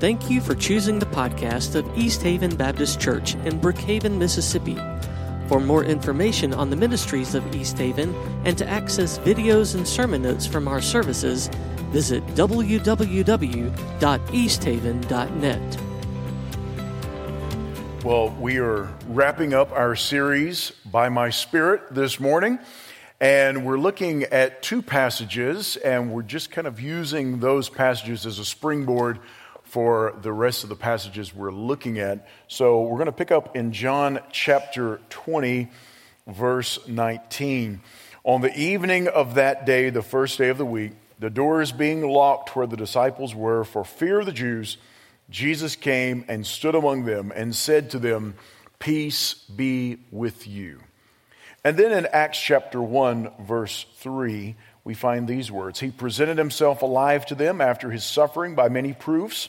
Thank you for choosing the podcast of East Haven Baptist Church in Brookhaven, Mississippi. For more information on the ministries of East Haven and to access videos and sermon notes from our services, visit www.easthaven.net. Well, we are wrapping up our series by my spirit this morning, and we're looking at two passages, and we're just kind of using those passages as a springboard for the rest of the passages we're looking at. So we're going to pick up in John chapter 20, verse 19. On the evening of that day, the first day of the week, the doors being locked where the disciples were for fear of the Jews, Jesus came and stood among them and said to them, Peace be with you. And then in Acts chapter 1, verse 3, we find these words He presented himself alive to them after his suffering by many proofs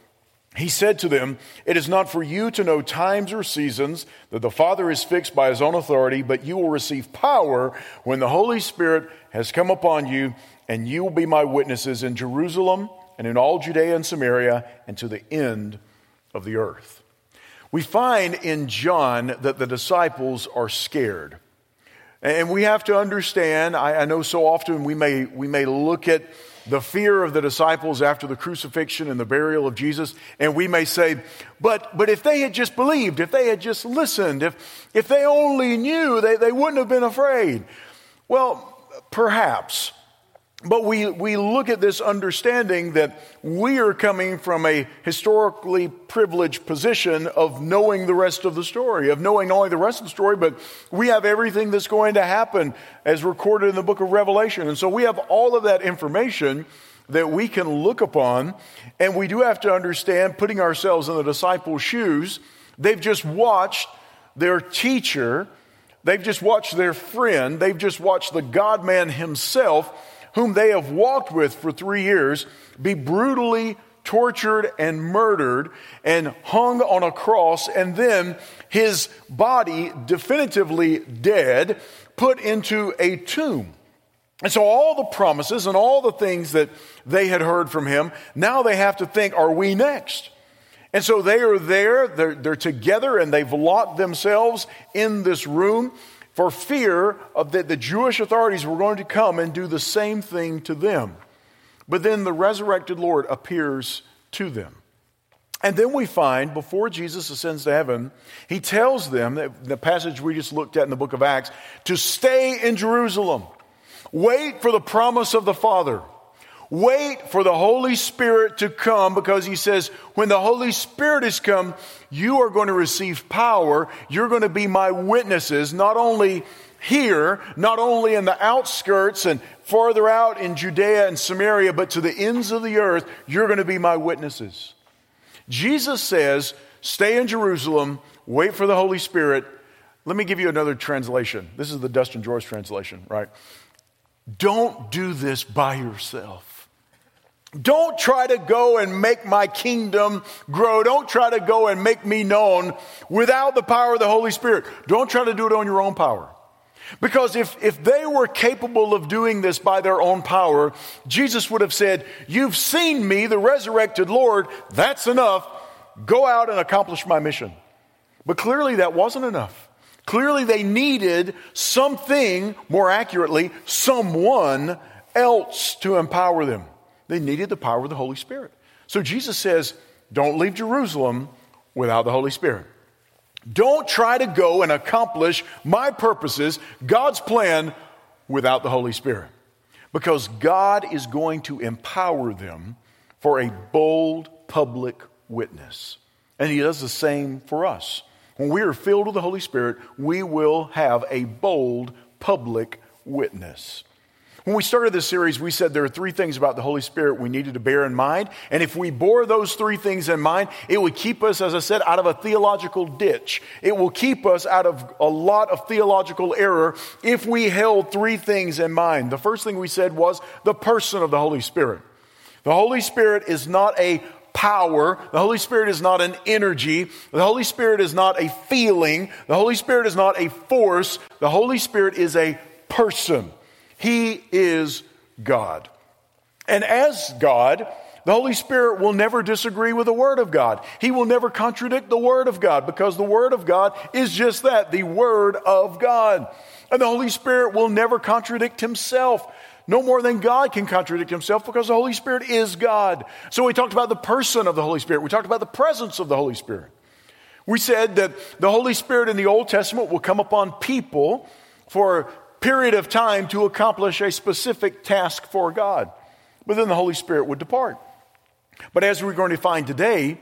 He said to them, It is not for you to know times or seasons that the Father is fixed by his own authority, but you will receive power when the Holy Spirit has come upon you, and you will be my witnesses in Jerusalem and in all Judea and Samaria and to the end of the earth. We find in John that the disciples are scared. And we have to understand, I, know so often we may, we may look at the fear of the disciples after the crucifixion and the burial of Jesus. And we may say, but, but if they had just believed, if they had just listened, if, if they only knew, they, they wouldn't have been afraid. Well, perhaps. But we, we look at this understanding that we are coming from a historically privileged position of knowing the rest of the story, of knowing not only the rest of the story, but we have everything that's going to happen as recorded in the book of Revelation. And so we have all of that information that we can look upon. And we do have to understand, putting ourselves in the disciples' shoes, they've just watched their teacher, they've just watched their friend, they've just watched the God man himself whom they have walked with for three years, be brutally tortured and murdered and hung on a cross, and then his body definitively dead, put into a tomb. And so, all the promises and all the things that they had heard from him, now they have to think, are we next? And so they are there, they're, they're together, and they've locked themselves in this room for fear of that the Jewish authorities were going to come and do the same thing to them. But then the resurrected Lord appears to them. And then we find before Jesus ascends to heaven, he tells them, that the passage we just looked at in the book of Acts, to stay in Jerusalem. Wait for the promise of the Father. Wait for the Holy Spirit to come because he says, when the Holy Spirit has come, you are going to receive power. You're going to be my witnesses, not only here, not only in the outskirts and farther out in Judea and Samaria, but to the ends of the earth, you're going to be my witnesses. Jesus says, stay in Jerusalem, wait for the Holy Spirit. Let me give you another translation. This is the Dustin Joyce translation, right? Don't do this by yourself. Don't try to go and make my kingdom grow. Don't try to go and make me known without the power of the Holy Spirit. Don't try to do it on your own power. Because if, if they were capable of doing this by their own power, Jesus would have said, You've seen me, the resurrected Lord. That's enough. Go out and accomplish my mission. But clearly that wasn't enough. Clearly they needed something, more accurately, someone else to empower them. They needed the power of the Holy Spirit. So Jesus says, don't leave Jerusalem without the Holy Spirit. Don't try to go and accomplish my purposes, God's plan, without the Holy Spirit. Because God is going to empower them for a bold public witness. And He does the same for us. When we are filled with the Holy Spirit, we will have a bold public witness. When we started this series, we said there are three things about the Holy Spirit we needed to bear in mind. And if we bore those three things in mind, it would keep us, as I said, out of a theological ditch. It will keep us out of a lot of theological error if we held three things in mind. The first thing we said was the person of the Holy Spirit. The Holy Spirit is not a power. The Holy Spirit is not an energy. The Holy Spirit is not a feeling. The Holy Spirit is not a force. The Holy Spirit is a person. He is God. And as God, the Holy Spirit will never disagree with the Word of God. He will never contradict the Word of God because the Word of God is just that, the Word of God. And the Holy Spirit will never contradict Himself. No more than God can contradict Himself because the Holy Spirit is God. So we talked about the person of the Holy Spirit. We talked about the presence of the Holy Spirit. We said that the Holy Spirit in the Old Testament will come upon people for period of time to accomplish a specific task for God. But then the Holy Spirit would depart. But as we're going to find today,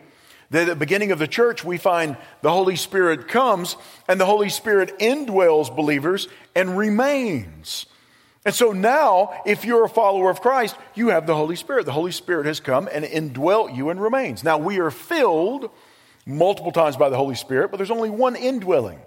that at the beginning of the church, we find the Holy Spirit comes and the Holy Spirit indwells believers and remains. And so now, if you're a follower of Christ, you have the Holy Spirit. The Holy Spirit has come and indwelt you and remains. Now, we are filled multiple times by the Holy Spirit, but there's only one indwelling.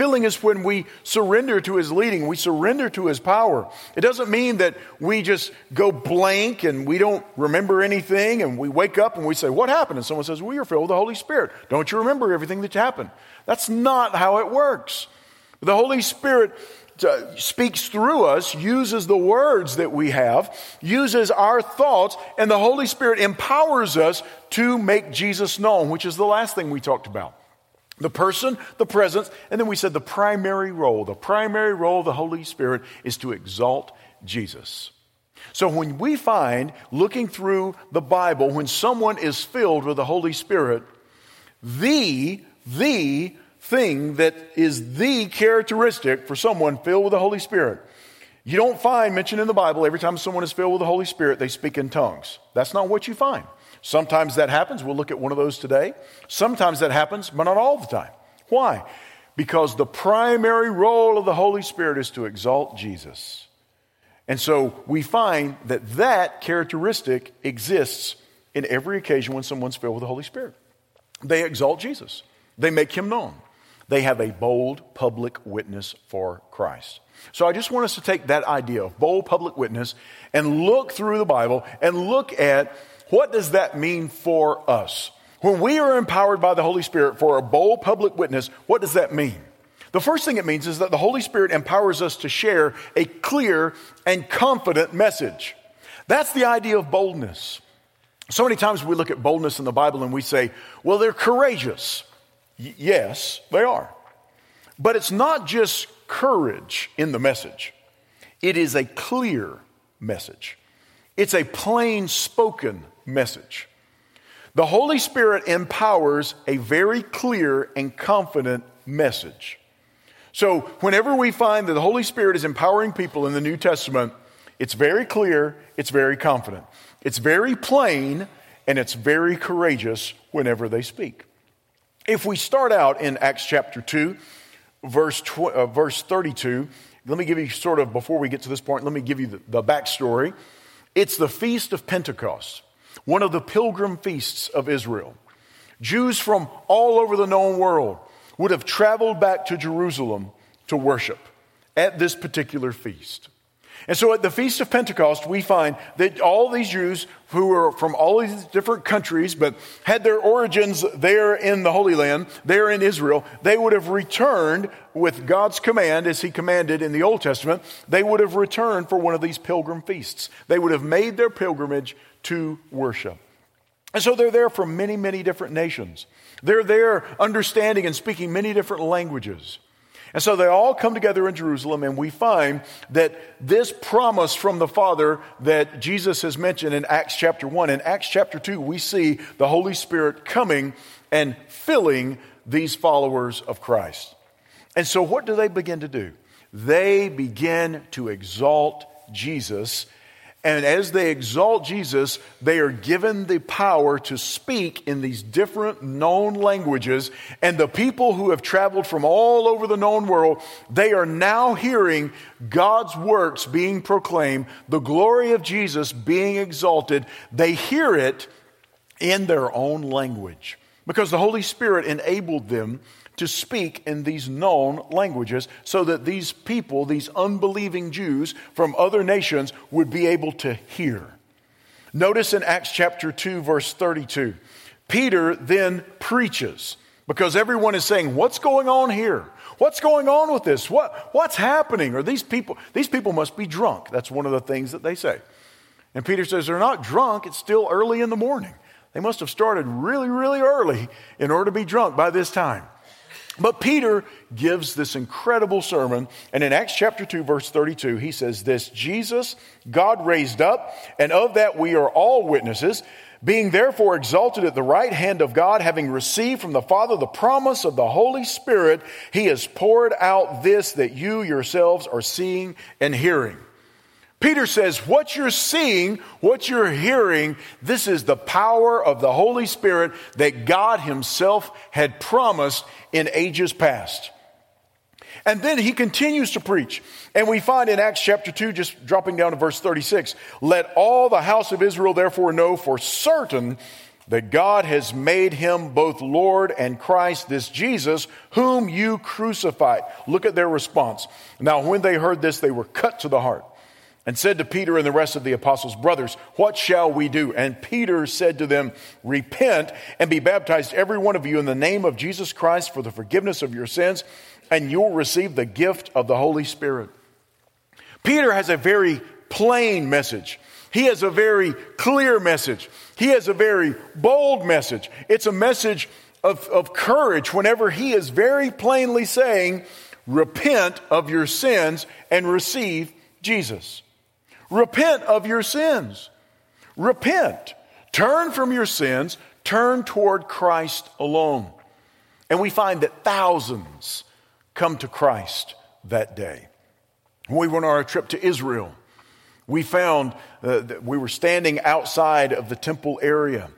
Filling is when we surrender to His leading, we surrender to His power. It doesn't mean that we just go blank and we don't remember anything and we wake up and we say, What happened? And someone says, We are filled with the Holy Spirit. Don't you remember everything that happened? That's not how it works. The Holy Spirit uh, speaks through us, uses the words that we have, uses our thoughts, and the Holy Spirit empowers us to make Jesus known, which is the last thing we talked about. The person, the presence, and then we said the primary role. The primary role of the Holy Spirit is to exalt Jesus. So when we find, looking through the Bible, when someone is filled with the Holy Spirit, the, the thing that is the characteristic for someone filled with the Holy Spirit, you don't find mentioned in the Bible every time someone is filled with the Holy Spirit, they speak in tongues. That's not what you find. Sometimes that happens. We'll look at one of those today. Sometimes that happens, but not all the time. Why? Because the primary role of the Holy Spirit is to exalt Jesus. And so we find that that characteristic exists in every occasion when someone's filled with the Holy Spirit. They exalt Jesus, they make him known. They have a bold public witness for Christ. So I just want us to take that idea of bold public witness and look through the Bible and look at what does that mean for us? When we are empowered by the Holy Spirit for a bold public witness, what does that mean? The first thing it means is that the Holy Spirit empowers us to share a clear and confident message. That's the idea of boldness. So many times we look at boldness in the Bible and we say, well, they're courageous. Y- yes, they are. But it's not just courage in the message, it is a clear message. It's a plain spoken message. The Holy Spirit empowers a very clear and confident message. So, whenever we find that the Holy Spirit is empowering people in the New Testament, it's very clear, it's very confident, it's very plain, and it's very courageous whenever they speak. If we start out in Acts chapter 2, verse, tw- uh, verse 32, let me give you sort of, before we get to this point, let me give you the, the backstory. It's the Feast of Pentecost one of the pilgrim feasts of Israel. Jews from all over the known world would have traveled back to Jerusalem to worship at this particular feast. And so at the Feast of Pentecost, we find that all these Jews who were from all these different countries, but had their origins there in the Holy Land, there in Israel, they would have returned with God's command, as He commanded in the Old Testament, they would have returned for one of these pilgrim feasts. They would have made their pilgrimage to worship. And so they're there from many, many different nations. They're there understanding and speaking many different languages. And so they all come together in Jerusalem, and we find that this promise from the Father that Jesus has mentioned in Acts chapter 1, in Acts chapter 2, we see the Holy Spirit coming and filling these followers of Christ. And so what do they begin to do? They begin to exalt Jesus And as they exalt Jesus, they are given the power to speak in these different known languages. And the people who have traveled from all over the known world, they are now hearing God's works being proclaimed, the glory of Jesus being exalted. They hear it in their own language because the Holy Spirit enabled them to speak in these known languages so that these people, these unbelieving Jews from other nations, would be able to hear. Notice in Acts chapter 2, verse 32, Peter then preaches because everyone is saying, What's going on here? What's going on with this? What, what's happening? Or these people, these people must be drunk. That's one of the things that they say. And Peter says, They're not drunk, it's still early in the morning. They must have started really, really early in order to be drunk by this time. But Peter gives this incredible sermon, and in Acts chapter 2, verse 32, he says this Jesus God raised up, and of that we are all witnesses. Being therefore exalted at the right hand of God, having received from the Father the promise of the Holy Spirit, he has poured out this that you yourselves are seeing and hearing. Peter says, What you're seeing, what you're hearing, this is the power of the Holy Spirit that God Himself had promised in ages past. And then he continues to preach. And we find in Acts chapter 2, just dropping down to verse 36, let all the house of Israel therefore know for certain that God has made him both Lord and Christ, this Jesus, whom you crucified. Look at their response. Now, when they heard this, they were cut to the heart and said to Peter and the rest of the apostles, Brothers, what shall we do? And Peter said to them, Repent and be baptized, every one of you, in the name of Jesus Christ for the forgiveness of your sins, and you'll receive the gift of the Holy Spirit. Peter has a very plain message. He has a very clear message. He has a very bold message. It's a message of, of courage whenever he is very plainly saying, Repent of your sins and receive Jesus. Repent of your sins. Repent. Turn from your sins. Turn toward Christ alone. And we find that thousands come to Christ that day. When we went on our trip to Israel, we found uh, that we were standing outside of the temple area.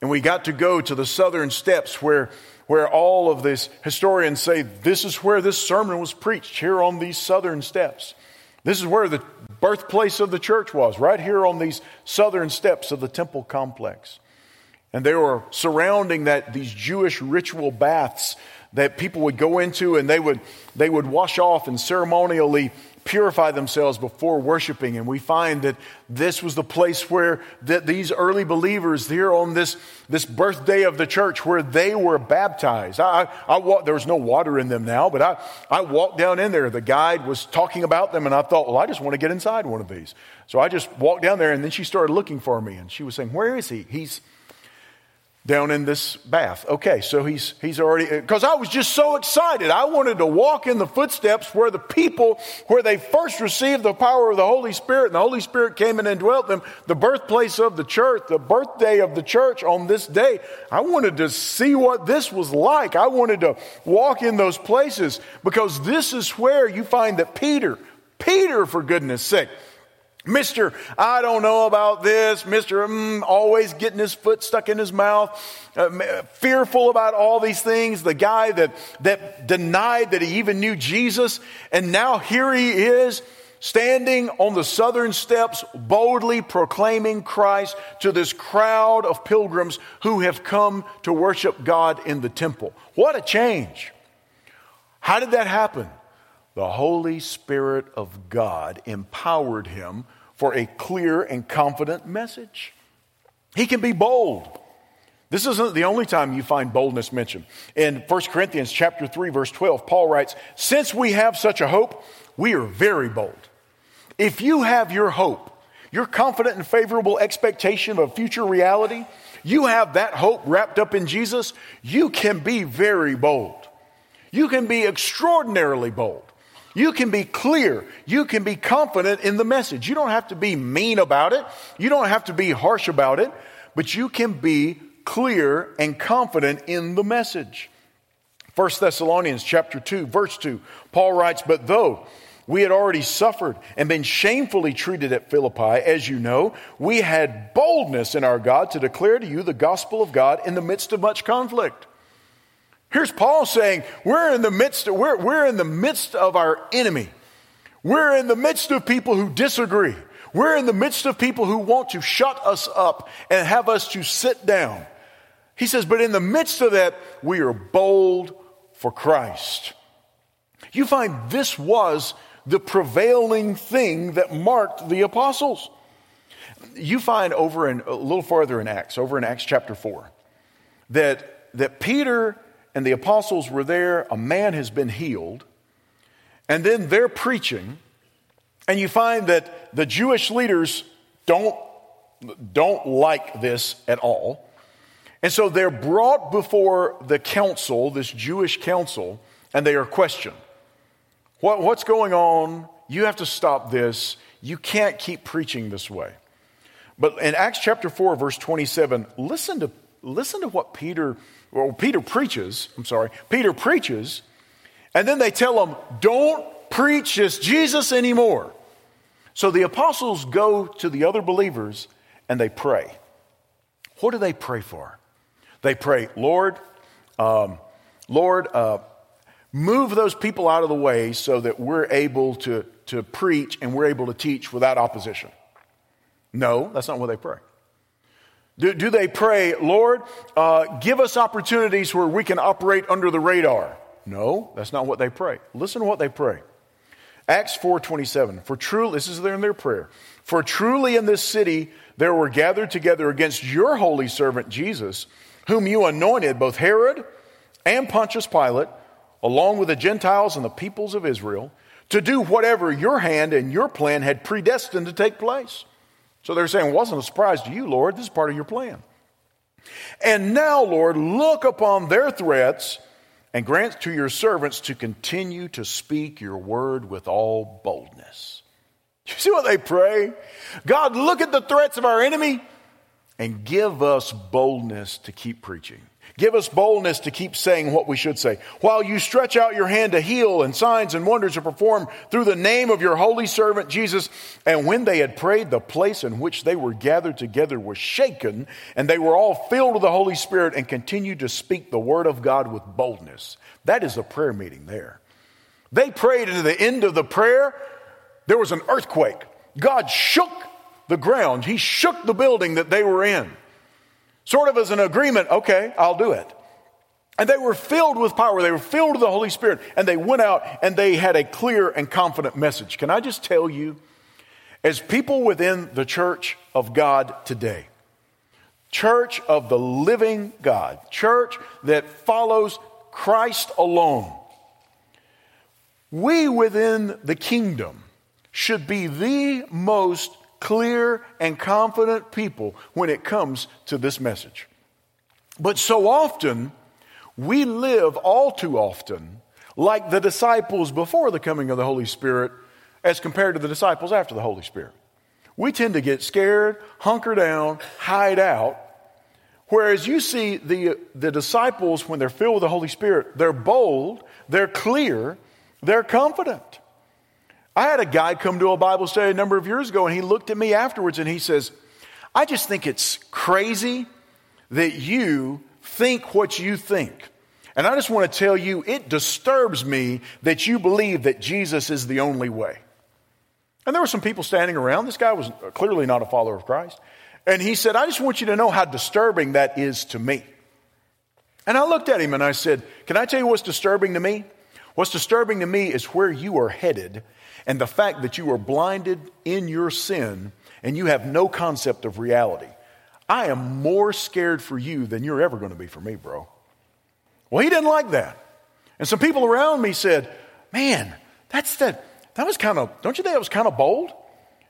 And we got to go to the southern steps where, where all of these historians say this is where this sermon was preached, here on these southern steps. This is where the birthplace of the church was, right here on these southern steps of the temple complex. And they were surrounding that, these Jewish ritual baths that people would go into and they would, they would wash off and ceremonially purify themselves before worshiping. And we find that this was the place where that these early believers here on this, this birthday of the church where they were baptized. I, I, I walked, there was no water in them now, but I, I walked down in there. The guide was talking about them and I thought, well, I just want to get inside one of these. So I just walked down there and then she started looking for me and she was saying, where is he? He's, down in this bath. Okay, so he's, he's already, uh, because I was just so excited. I wanted to walk in the footsteps where the people, where they first received the power of the Holy Spirit, and the Holy Spirit came and indwelt them, the birthplace of the church, the birthday of the church on this day. I wanted to see what this was like. I wanted to walk in those places because this is where you find that Peter, Peter, for goodness sake, Mr. I don't know about this. Mr. Mm, always getting his foot stuck in his mouth, uh, fearful about all these things. The guy that, that denied that he even knew Jesus. And now here he is standing on the southern steps, boldly proclaiming Christ to this crowd of pilgrims who have come to worship God in the temple. What a change. How did that happen? The Holy Spirit of God empowered him for a clear and confident message. He can be bold. This isn't the only time you find boldness mentioned. In 1 Corinthians chapter 3 verse 12, Paul writes, "Since we have such a hope, we are very bold." If you have your hope, your confident and favorable expectation of a future reality, you have that hope wrapped up in Jesus, you can be very bold. You can be extraordinarily bold. You can be clear. You can be confident in the message. You don't have to be mean about it. You don't have to be harsh about it, but you can be clear and confident in the message. 1 Thessalonians chapter 2 verse 2 Paul writes but though we had already suffered and been shamefully treated at Philippi, as you know. We had boldness in our God to declare to you the gospel of God in the midst of much conflict. Here's Paul saying, we're in the midst, we're, we're in the midst of our enemy. We're in the midst of people who disagree. We're in the midst of people who want to shut us up and have us to sit down. He says, but in the midst of that, we are bold for Christ. You find this was the prevailing thing that marked the apostles. You find over in a little farther in Acts, over in Acts chapter 4, that, that Peter and the apostles were there, a man has been healed, and then they're preaching, and you find that the Jewish leaders don't, don't like this at all. And so they're brought before the council, this Jewish council, and they are questioned. What, what's going on? You have to stop this. You can't keep preaching this way. But in Acts chapter 4, verse 27, listen to, listen to what Peter, well, Peter preaches. I'm sorry. Peter preaches, and then they tell him, don't preach this Jesus anymore. So the apostles go to the other believers and they pray. What do they pray for? They pray, Lord, um, Lord, uh, move those people out of the way so that we're able to, to preach and we're able to teach without opposition? No, that's not what they pray. Do, do they pray, Lord, uh, give us opportunities where we can operate under the radar? No, that's not what they pray. Listen to what they pray. Acts 4:27. For truly, this is there in their prayer. For truly in this city there were gathered together against your holy servant Jesus, whom you anointed, both Herod and Pontius Pilate along with the Gentiles and the peoples of Israel, to do whatever your hand and your plan had predestined to take place. So they're saying, wasn't a surprise to you, Lord. This is part of your plan. And now, Lord, look upon their threats and grant to your servants to continue to speak your word with all boldness. You see what they pray? God, look at the threats of our enemy and give us boldness to keep preaching. Give us boldness to keep saying what we should say. While you stretch out your hand to heal and signs and wonders are performed through the name of your holy servant Jesus. And when they had prayed, the place in which they were gathered together was shaken, and they were all filled with the Holy Spirit and continued to speak the word of God with boldness. That is a prayer meeting there. They prayed, and at the end of the prayer, there was an earthquake. God shook the ground, He shook the building that they were in. Sort of as an agreement, okay, I'll do it. And they were filled with power. They were filled with the Holy Spirit. And they went out and they had a clear and confident message. Can I just tell you, as people within the church of God today, church of the living God, church that follows Christ alone, we within the kingdom should be the most clear and confident people when it comes to this message. But so often, we live all too often like the disciples before the coming of the Holy Spirit as compared to the disciples after the Holy Spirit. We tend to get scared, hunker down, hide out. Whereas you see the, the disciples, when they're filled with the Holy Spirit, they're bold, they're clear, they're confident. I had a guy come to a Bible study a number of years ago, and he looked at me afterwards and he says, I just think it's crazy that you think what you think. And I just want to tell you, it disturbs me that you believe that Jesus is the only way. And there were some people standing around. This guy was clearly not a follower of Christ. And he said, I just want you to know how disturbing that is to me. And I looked at him and I said, Can I tell you what's disturbing to me? What's disturbing to me is where you are headed and the fact that you are blinded in your sin and you have no concept of reality. I am more scared for you than you're ever going to be for me, bro. Well, he didn't like that. And some people around me said, Man, that's that, that was kind of, don't you think that was kind of bold?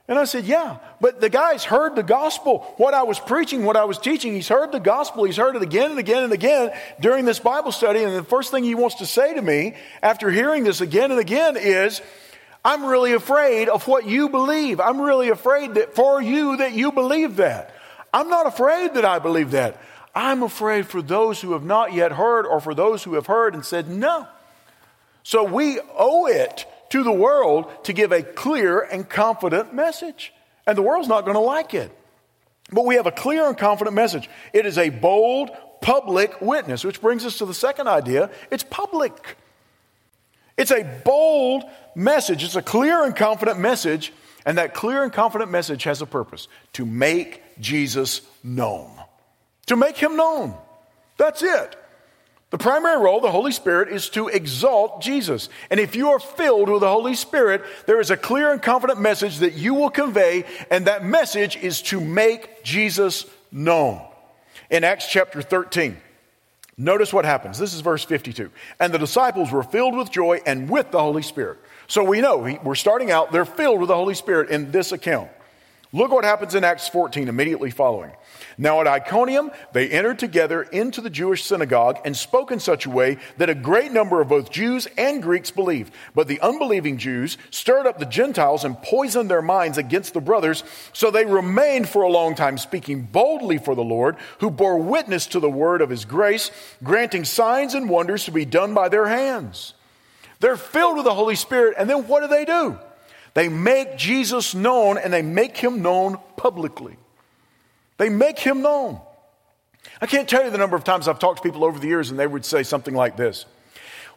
And I said, Yeah, but the guy's heard the gospel. What I was preaching, what I was teaching, he's heard the gospel. He's heard it again and again and again during this Bible study. And the first thing he wants to say to me after hearing this again and again is, I'm really afraid of what you believe. I'm really afraid that for you that you believe that. I'm not afraid that I believe that. I'm afraid for those who have not yet heard or for those who have heard and said no. So we owe it to the world to give a clear and confident message. And the world's not going to like it. But we have a clear and confident message. It is a bold, public witness, which brings us to the second idea it's public. It's a bold message, it's a clear and confident message, and that clear and confident message has a purpose to make Jesus known. To make him known. That's it. The primary role of the Holy Spirit is to exalt Jesus. And if you are filled with the Holy Spirit, there is a clear and confident message that you will convey, and that message is to make Jesus known. In Acts chapter 13, notice what happens. This is verse 52. And the disciples were filled with joy and with the Holy Spirit. So we know, we're starting out, they're filled with the Holy Spirit in this account. Look what happens in Acts 14 immediately following. Now at Iconium, they entered together into the Jewish synagogue and spoke in such a way that a great number of both Jews and Greeks believed. But the unbelieving Jews stirred up the Gentiles and poisoned their minds against the brothers. So they remained for a long time speaking boldly for the Lord, who bore witness to the word of his grace, granting signs and wonders to be done by their hands. They're filled with the Holy Spirit, and then what do they do? They make Jesus known and they make him known publicly. They make him known. I can't tell you the number of times I've talked to people over the years and they would say something like this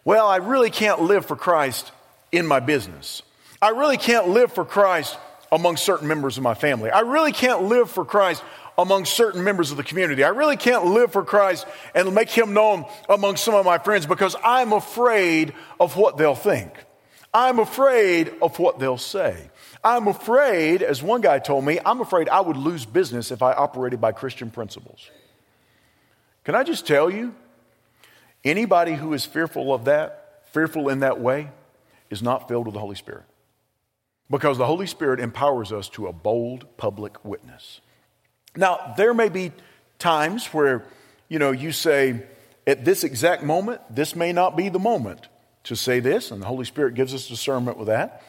Well, I really can't live for Christ in my business. I really can't live for Christ among certain members of my family. I really can't live for Christ among certain members of the community. I really can't live for Christ and make him known among some of my friends because I'm afraid of what they'll think. I'm afraid of what they'll say. I'm afraid, as one guy told me, I'm afraid I would lose business if I operated by Christian principles. Can I just tell you? Anybody who is fearful of that, fearful in that way, is not filled with the Holy Spirit. Because the Holy Spirit empowers us to a bold public witness. Now, there may be times where, you know, you say, at this exact moment, this may not be the moment to say this, and the Holy Spirit gives us discernment with that.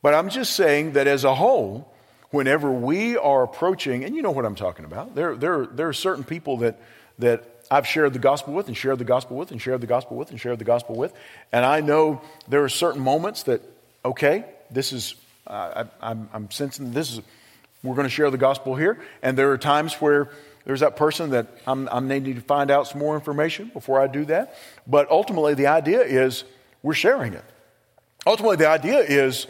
But I'm just saying that as a whole, whenever we are approaching, and you know what I'm talking about, there, there, there are certain people that, that I've shared the gospel with, and shared the gospel with, and shared the gospel with, and shared the gospel with. And I know there are certain moments that, okay, this is, uh, I, I'm, I'm sensing this is, we're going to share the gospel here. And there are times where there's that person that I'm, I'm needing to find out some more information before I do that. But ultimately, the idea is we're sharing it. Ultimately, the idea is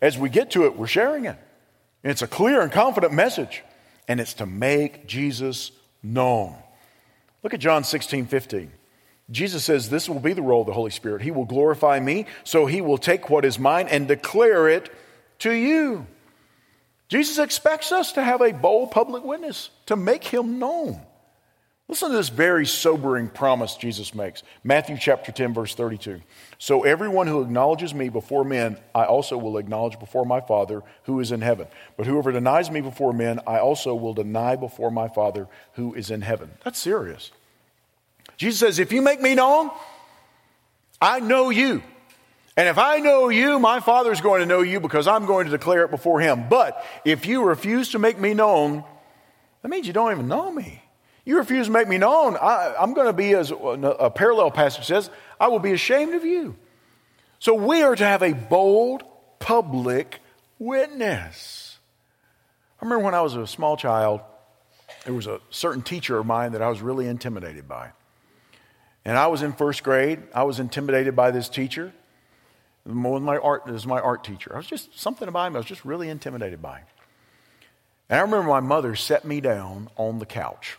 as we get to it, we're sharing it. And it's a clear and confident message, and it's to make Jesus known. Look at John 16, 15. Jesus says, This will be the role of the Holy Spirit. He will glorify me, so he will take what is mine and declare it to you. Jesus expects us to have a bold public witness, to make him known. Listen to this very sobering promise Jesus makes. Matthew chapter 10, verse 32. So everyone who acknowledges me before men, I also will acknowledge before my Father who is in heaven. But whoever denies me before men, I also will deny before my Father who is in heaven. That's serious. Jesus says, if you make me known, I know you. And if I know you, my Father is going to know you because I'm going to declare it before him. But if you refuse to make me known, that means you don't even know me. You refuse to make me known, I, am going to be, as a parallel passage says, I will be ashamed of you. So we are to have a bold public witness. I remember when I was a small child, there was a certain teacher of mine that I was really intimidated by. And I was in first grade. I was intimidated by this teacher. More my art, is my art teacher. I was just something about him I was just really intimidated by. And I remember my mother set me down on the couch.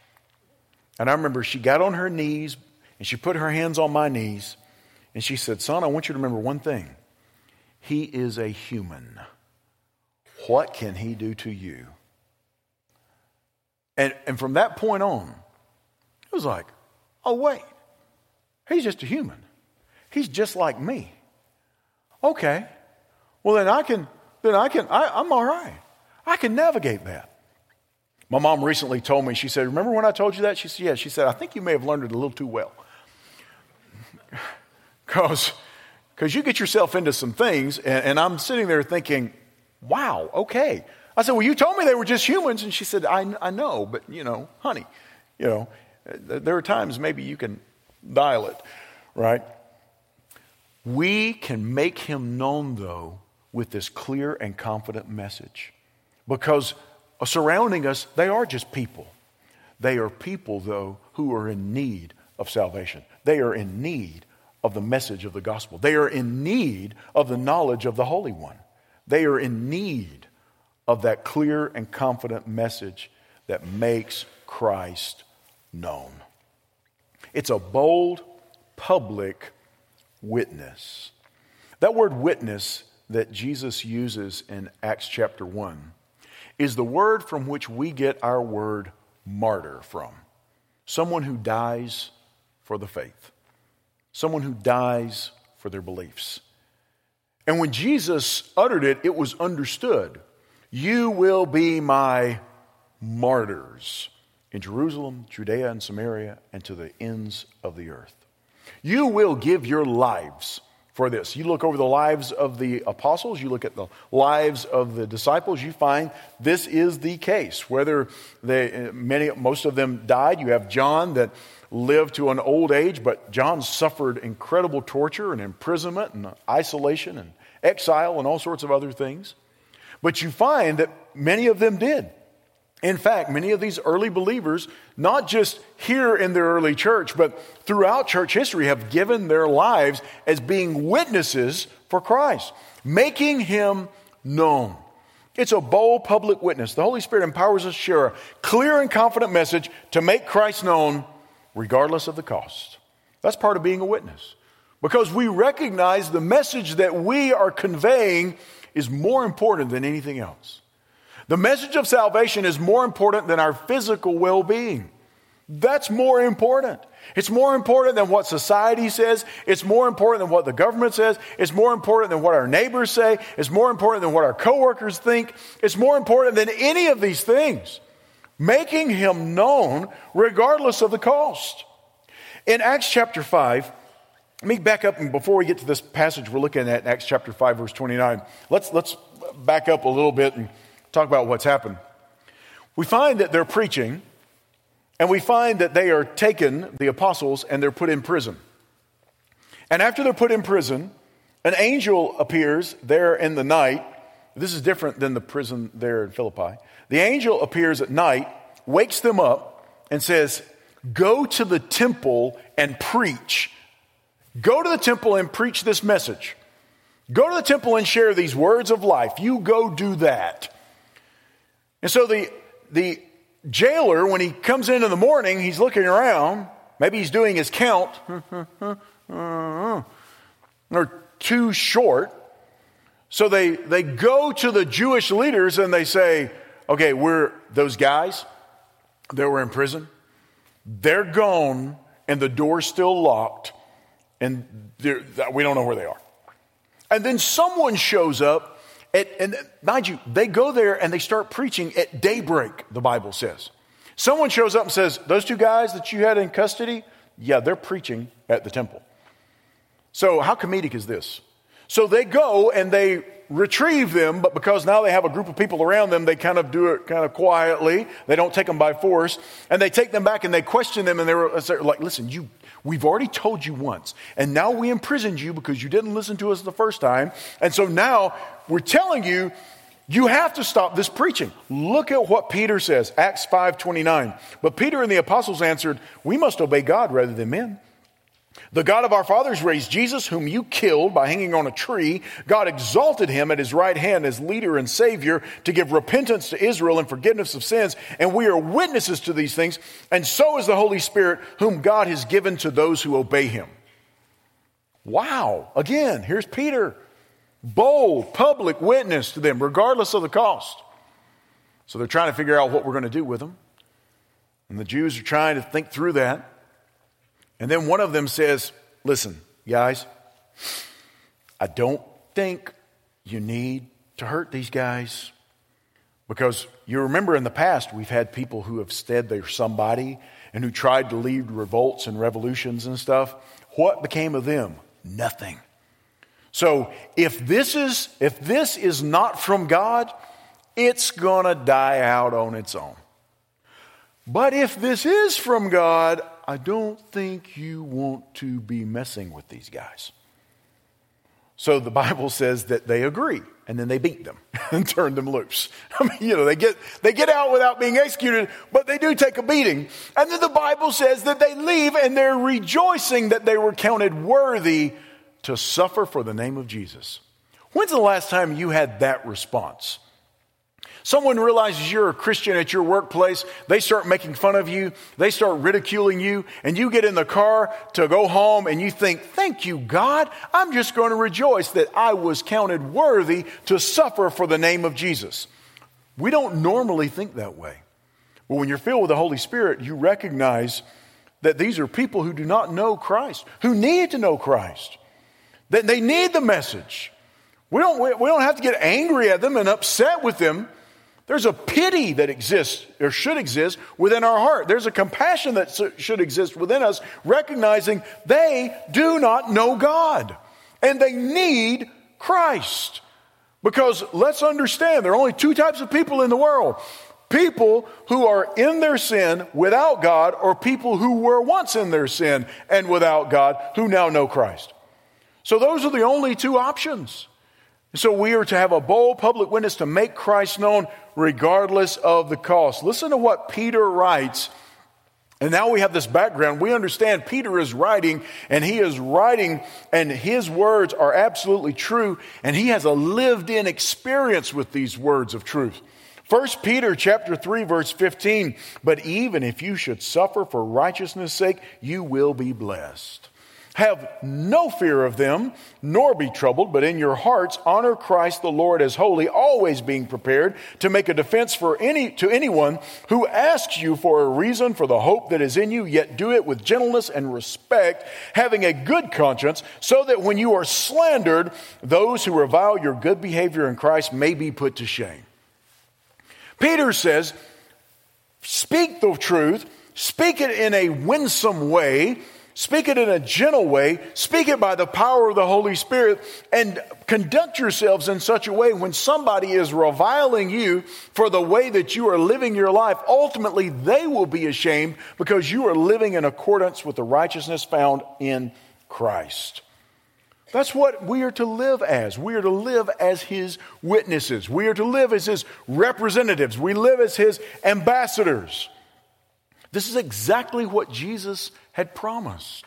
And I remember she got on her knees and she put her hands on my knees and she said, Son, I want you to remember one thing. He is a human. What can he do to you? And, and from that point on, it was like, oh, wait, he's just a human. He's just like me. Okay, well, then I can, then I can, I, I'm all right. I can navigate that. My mom recently told me, she said, Remember when I told you that? She said, Yeah. She said, I think you may have learned it a little too well. Because because you get yourself into some things, and, and, I'm sitting there thinking, Wow, okay. I said, Well, you told me they were just humans. And she said, I, I know, but you know, honey, you know, there are times maybe you can dial it, right? We can make him known, though, with this clear and confident message. Because uh, surrounding us, they are just people. They are people, though, who are in need of salvation. They are in need of the message of the gospel. They are in need of the knowledge of the Holy One. They are in need of that clear and confident message that makes Christ known. It's a bold, public witness. That word witness that Jesus uses in Acts chapter 1 is the word from which we get our word martyr from. Someone who dies for the faith, someone who dies for their beliefs. And when Jesus uttered it, it was understood. You will be my martyrs in Jerusalem, Judea, and Samaria, and to the ends of the earth. You will give your lives for this. You look over the lives of the apostles, you look at the lives of the disciples, you find this is the case. Whether they, many, most of them died, you have John that lived to an old age, but John suffered incredible torture and imprisonment and isolation and exile and all sorts of other things. But you find that many of them did. In fact, many of these early believers, not just here in their early church, but throughout church history, have given their lives as being witnesses for Christ, making him known. It's a bold public witness. The Holy Spirit empowers us to share a clear and confident message to make Christ known regardless of the cost. That's part of being a witness. Because we recognize the message that we are conveying is more important than anything else. The message of salvation is more important than our physical well being. That's more important. It's more important than what society says. It's more important than what the government says. It's more important than what our neighbors say. It's more important than what our coworkers think. It's more important than any of these things. Making him known regardless of the cost. In Acts chapter 5, let me back up and before we get to this passage we're looking at, in Acts chapter 5, verse 29, let's, let's back up a little bit and talk about what's happened. We find that they're preaching, and we find that they are taken, the apostles, and they're put in prison. And after they're put in prison, an angel appears there in the night. This is different than the prison there in Philippi. The angel appears at night, wakes them up, and says, Go to the temple and preach. Go to the temple and preach this message. Go to the temple and share these words of life. You go do that. And so the, the jailer, when he comes in in the morning, he's looking around. Maybe he's doing his count. They're too short. So they, they go to the Jewish leaders and they say, okay, we're those guys that were in prison. They're gone and the door's still locked and we don't know where they are. And then someone shows up at, and mind you, they go there and they start preaching at daybreak, the Bible says. Someone shows up and says, Those two guys that you had in custody, yeah, they're preaching at the temple. So, how comedic is this? So they go and they retrieve them, but because now they have a group of people around them, they kind of do it kind of quietly. They don't take them by force. And they take them back and they question them and they're uh, like, listen, you, we've already told you once. And now we imprisoned you because you didn't listen to us the first time. And so now we're telling you, you have to stop this preaching. Look at what Peter says, Acts 5:29. But Peter and the apostles answered, "We must obey God rather than men." The God of our fathers raised Jesus, whom you killed by hanging on a tree. God exalted him at his right hand as leader and savior to give repentance to Israel and forgiveness of sins. And we are witnesses to these things. And so is the Holy Spirit, whom God has given to those who obey him. Wow. Again, here's Peter bold, public witness to them, regardless of the cost. So they're trying to figure out what we're going to do with them. And the Jews are trying to think through that. And then one of them says, Listen, guys, I don't think you need to hurt these guys. Because you remember in the past, we've had people who have said they're somebody and who tried to lead revolts and revolutions and stuff. What became of them? Nothing. So if this is, if this is not from God, it's going to die out on its own. But if this is from God, I don't think you want to be messing with these guys. So the Bible says that they agree and then they beat them and turn them loose. I mean, you know, they get, they get out without being executed, but they do take a beating. And then the Bible says that they leave and they're rejoicing that they were counted worthy to suffer for the name of Jesus. When's the last time you had that response? Someone realizes you're a Christian at your workplace, they start making fun of you, they start ridiculing you, and you get in the car to go home and you think, Thank you, God. I'm just going to rejoice that I was counted worthy to suffer for the name of Jesus. We don't normally think that way. But when you're filled with the Holy Spirit, you recognize that these are people who do not know Christ, who need to know Christ, that they need the message. We don't, we don't have to get angry at them and upset with them. There's a pity that exists or should exist within our heart. There's a compassion that should exist within us, recognizing they do not know God and they need Christ. Because let's understand, there are only two types of people in the world people who are in their sin without God, or people who were once in their sin and without God who now know Christ. So those are the only two options. So we are to have a bold public witness to make Christ known regardless of the cost. Listen to what Peter writes. And now we have this background. We understand Peter is writing, and he is writing, and his words are absolutely true, and he has a lived in experience with these words of truth. 1 Peter chapter 3 verse 15, but even if you should suffer for righteousness' sake, you will be blessed. Have no fear of them, nor be troubled, but in your hearts honor Christ the Lord as holy, always being prepared to make a defense for any to anyone who asks you for a reason for the hope that is in you, yet do it with gentleness and respect, having a good conscience, so that when you are slandered, those who revile your good behavior in Christ may be put to shame. Peter says, speak the truth, speak it in a winsome way Speak it in a gentle way. Speak it by the power of the Holy Spirit and conduct yourselves in such a way when somebody is reviling you for the way that you are living your life, ultimately they will be ashamed because you are living in accordance with the righteousness found in Christ. That's what we are to live as. We are to live as His witnesses. We are to live as His representatives. We live as His ambassadors. This is exactly what Jesus had promised.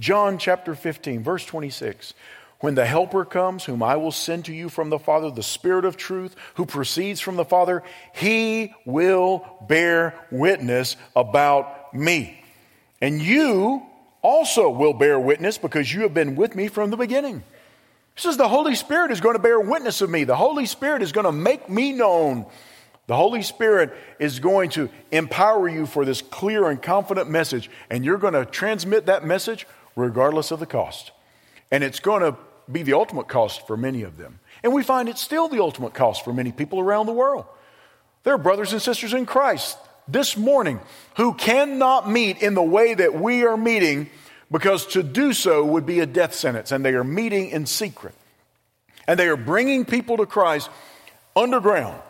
John chapter 15, verse 26. When the Helper comes, whom I will send to you from the Father, the Spirit of truth, who proceeds from the Father, he will bear witness about me. And you also will bear witness because you have been with me from the beginning. He says the Holy Spirit is going to bear witness of me. The Holy Spirit is going to make me known the Holy Spirit is going to empower you for this clear and confident message, and you're going to transmit that message regardless of the cost. And it's going to be the ultimate cost for many of them. And we find it's still the ultimate cost for many people around the world. There are brothers and sisters in Christ this morning who cannot meet in the way that we are meeting because to do so would be a death sentence, and they are meeting in secret. And they are bringing people to Christ underground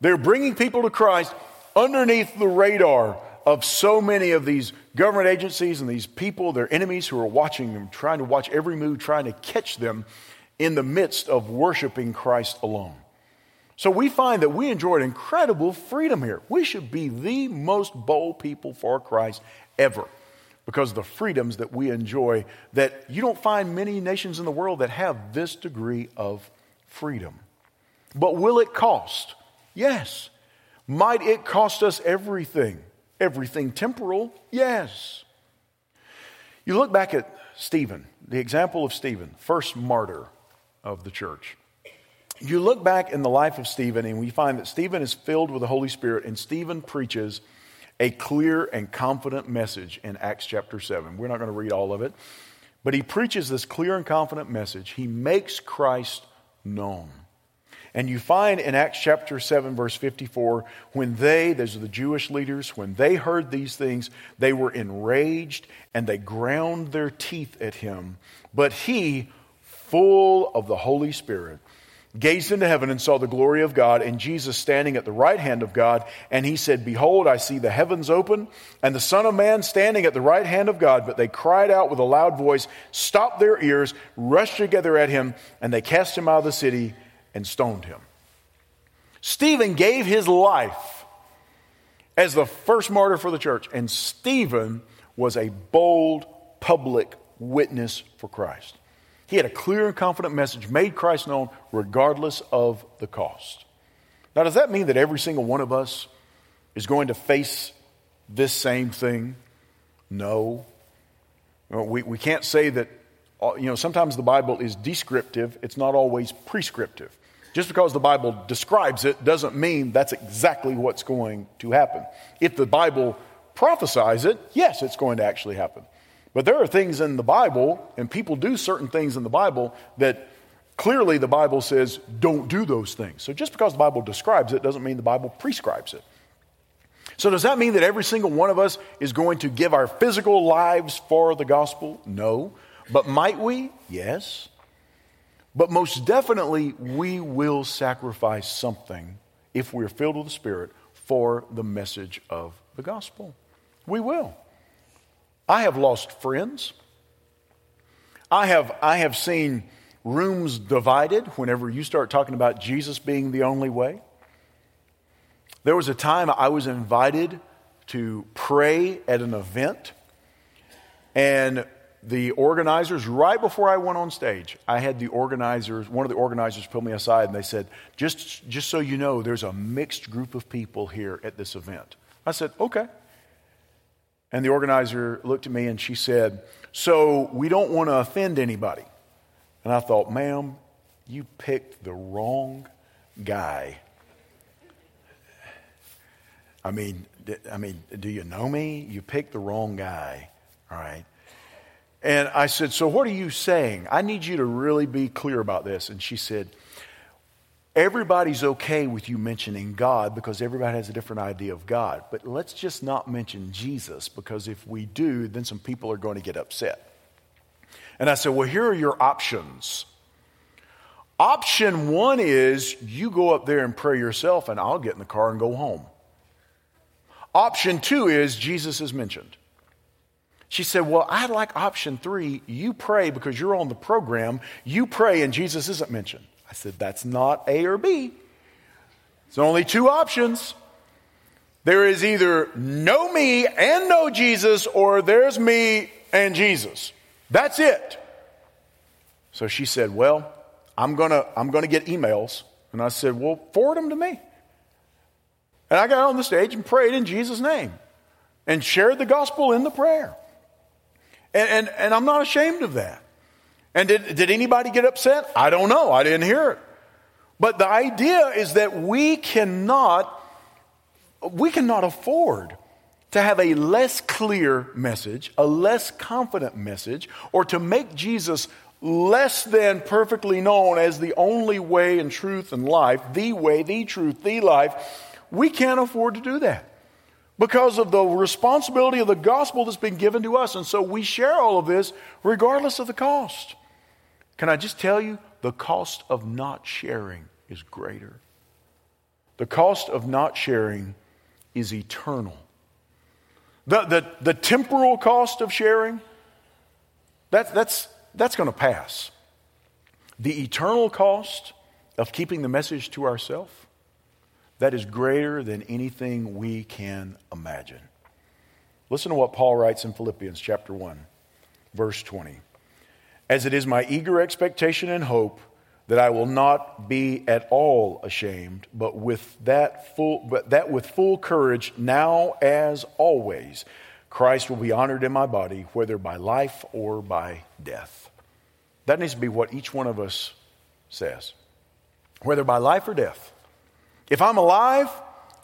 they're bringing people to Christ underneath the radar of so many of these government agencies and these people, their enemies who are watching them, trying to watch every move, trying to catch them in the midst of worshiping Christ alone. So we find that we enjoy incredible freedom here. We should be the most bold people for Christ ever because the freedoms that we enjoy that you don't find many nations in the world that have this degree of freedom. But will it cost? Yes. Might it cost us everything? Everything temporal? Yes. You look back at Stephen, the example of Stephen, first martyr of the church. You look back in the life of Stephen, and we find that Stephen is filled with the Holy Spirit, and Stephen preaches a clear and confident message in Acts chapter 7. We're not going to read all of it, but he preaches this clear and confident message. He makes Christ known. And you find in Acts chapter 7, verse 54, when they, those are the Jewish leaders, when they heard these things, they were enraged and they ground their teeth at him. But he, full of the Holy Spirit, gazed into heaven and saw the glory of God and Jesus standing at the right hand of God. And he said, Behold, I see the heavens open and the Son of Man standing at the right hand of God. But they cried out with a loud voice, stopped their ears, rushed together at him, and they cast him out of the city and stoned him. Stephen gave his life as the first martyr for the church, and Stephen was a bold public witness for Christ. He had a clear and confident message, made Christ known regardless of the cost. Now, does that mean that every single one of us is going to face this same thing? No. We, we can't say that, uh, you know, sometimes the Bible is descriptive, it's not always prescriptive. Just because the Bible describes it doesn't mean that's exactly what's going to happen. If the Bible prophesies it, yes, it's going to actually happen. But there are things in the Bible, and people do certain things in the Bible that clearly the Bible says don't do those things. So just because the Bible describes it doesn't mean the Bible prescribes it. So does that mean that every single one of us is going to give our physical lives for the gospel? No. But might we? Yes. But most definitely, we will sacrifice something if we're filled with the Spirit for the message of the gospel. We will. I have lost friends. I have, I have seen rooms divided whenever you start talking about Jesus being the only way. There was a time I was invited to pray at an event, and the organizers, right before I went on stage, I had the organizers, one of the organizers pulled me aside and they said, just, just so you know, there's a mixed group of people here at this event. I said, okay. And the organizer looked at me and she said, So we don't want to offend anybody. And I thought, ma'am, you picked the wrong guy. I mean, I mean, do you know me? You picked the wrong guy. All right. And I said, So what are you saying? I need you to really be clear about this. And she said, Everybody's okay with you mentioning God because everybody has a different idea of God. But let's just not mention Jesus because if we do, then some people are going to get upset. And I said, Well, here are your options. Option one is you go up there and pray yourself, and I'll get in the car and go home. Option two is Jesus is mentioned. She said, Well, I'd like option three. You pray because you're on the program. You pray and Jesus isn't mentioned. I said, That's not A or B. It's only two options. There is either no me and no Jesus, or there's me and Jesus. That's it. So she said, Well, I'm going to I'm going to get emails. And I said, Well, forward them to me. And I got on the stage and prayed in Jesus' name and shared the gospel in the prayer. And, and, and I'm not ashamed of that. And did, did anybody get upset? I don't know. I didn't hear it. But the idea is that we cannot, we cannot afford to have a less clear message, a less confident message, or to make Jesus less than perfectly known as the only way and truth and life, the way, the truth, the life. We can't afford to do that because of the responsibility of the gospel that's been given to us. And so we share all of this regardless of the cost. Can I just tell you, the cost of not sharing is greater. The cost of not sharing is eternal. The, the, the temporal cost of sharing, that, that's, that's going to pass. The eternal cost of keeping the message to ourselves, that is greater than anything we can imagine. Listen to what Paul writes in Philippians chapter 1, verse 20 as it is my eager expectation and hope that I will not be at all ashamed, but with that full, but that with full courage, now as always, Christ will be honored in my body, whether by life or by death. That needs to be what each one of us says, whether by life or death. If I'm alive,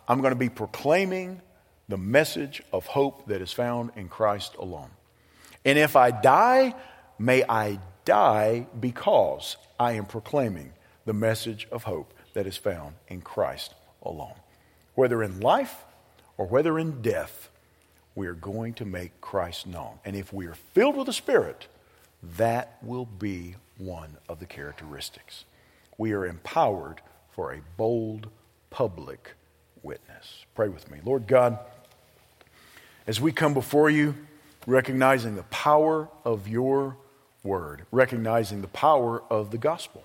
I'm going to be proclaiming the message of hope that is found in Christ alone. And if I die, May I die because I am proclaiming the message of hope that is found in Christ alone. Whether in life or whether in death, we are going to make Christ known. And if we are filled with the Spirit, that will be one of the characteristics. we are empowered for a bold public witness. Pray with me. Lord God, as we come before you, recognizing the power of your word, recognizing the power of the gospel,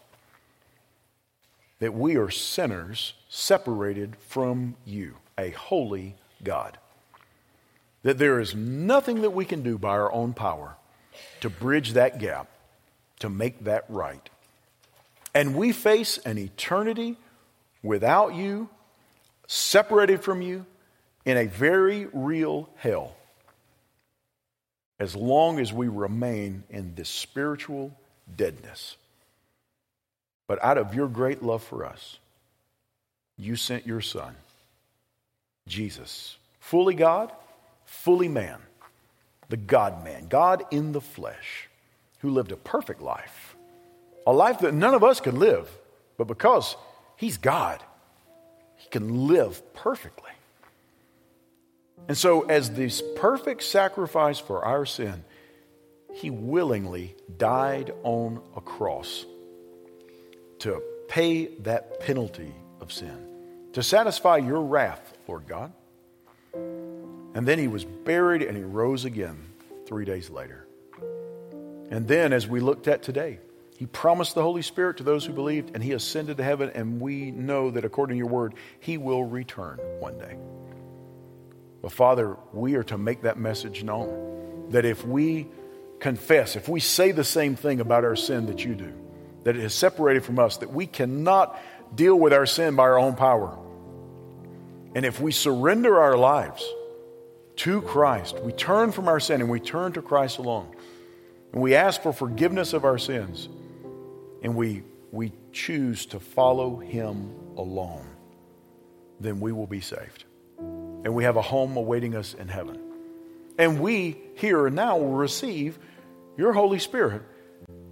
that we are sinners separated from you, a holy God. That there is nothing that we can do by our own power to bridge that gap, to make that right. And we face an eternity without you, separated from you, in a very real hell as long as we remain in this spiritual deadness. But out of your great love for us, you sent your Son, Jesus, fully God, fully man, the God man, God in the flesh, who lived a perfect life, a life that none of us could live, but because he's God, he can live perfectly. And so, as this perfect sacrifice for our sin, he willingly died on a cross to pay that penalty of sin, to satisfy your wrath, Lord God. And then he was buried and he rose again three days later. And then, as we looked at today, he promised the Holy Spirit to those who believed, and he ascended to heaven, and we know that according to your word, he will return one day. But Father, we are to make that message known. That if we confess, if we say the same thing about our sin that you do, that it has separated from us, that we cannot deal with our sin by our own power. And if we surrender our lives to Christ, we turn from our sin and we turn to Christ alone, and we ask for forgiveness of our sins, and we, we choose to follow Him alone, then we will be saved and we have a home awaiting us in heaven. And we here and now will receive your Holy Spirit,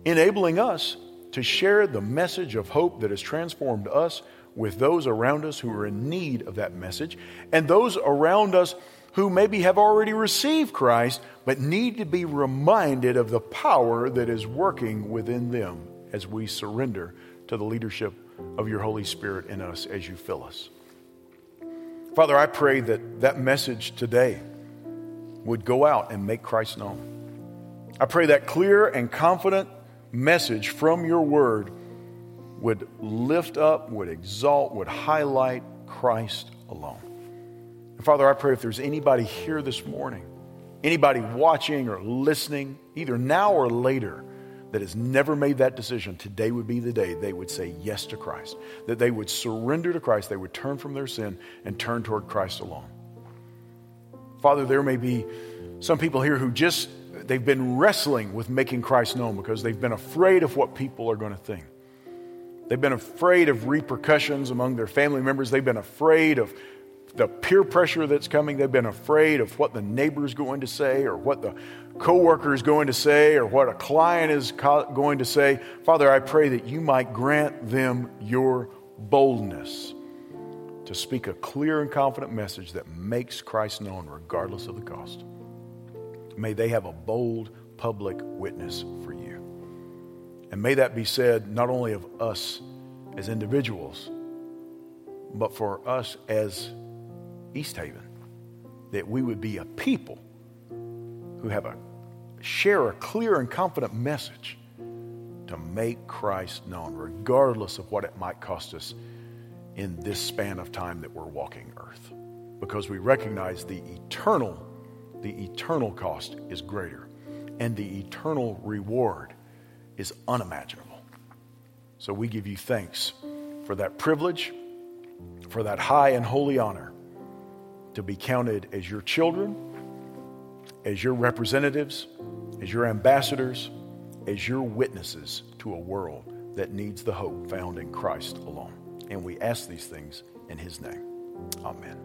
enabling us to share the message of hope that has transformed us with those around us who are in need of that message, and those around us who maybe have already received Christ but need to be reminded of the power that is working within them as we surrender to the leadership of your Holy Spirit in us as you fill us. Father, I pray that that message today would go out and make Christ known. I pray that clear and confident message from your word would lift up, would exalt, would highlight Christ alone. And Father, I pray if there's anybody here this morning, anybody watching or listening, either now or later, that has never made that decision, today would be the day they would say yes to Christ, that they would surrender to Christ, they would turn from their sin and turn toward Christ alone. Father, there may be some people here who just, they've been wrestling with making Christ known because they've been afraid of what people are going to think. They've been afraid of repercussions among their family members. They've been afraid of the peer pressure that's coming. They've been afraid of what the neighbor's going to say or what the coworker is going to say or what a client is going to say. Father, I pray that you might grant them your boldness to speak a clear and confident message that makes Christ known regardless of the cost. May they have a bold public witness for you. And may that be said not only of us as individuals, but for us as East Haven, that we would be a people who have a share a clear and confident message to make Christ known, regardless of what it might cost us in this span of time that we're walking earth. Because we recognize the eternal, the eternal cost is greater, and the eternal reward is unimaginable. So we give you thanks for that privilege, for that high and holy honor to be counted as your children, as your representatives, as your ambassadors, as your witnesses to a world that needs the hope found in Christ alone. And we ask these things in his name. Amen.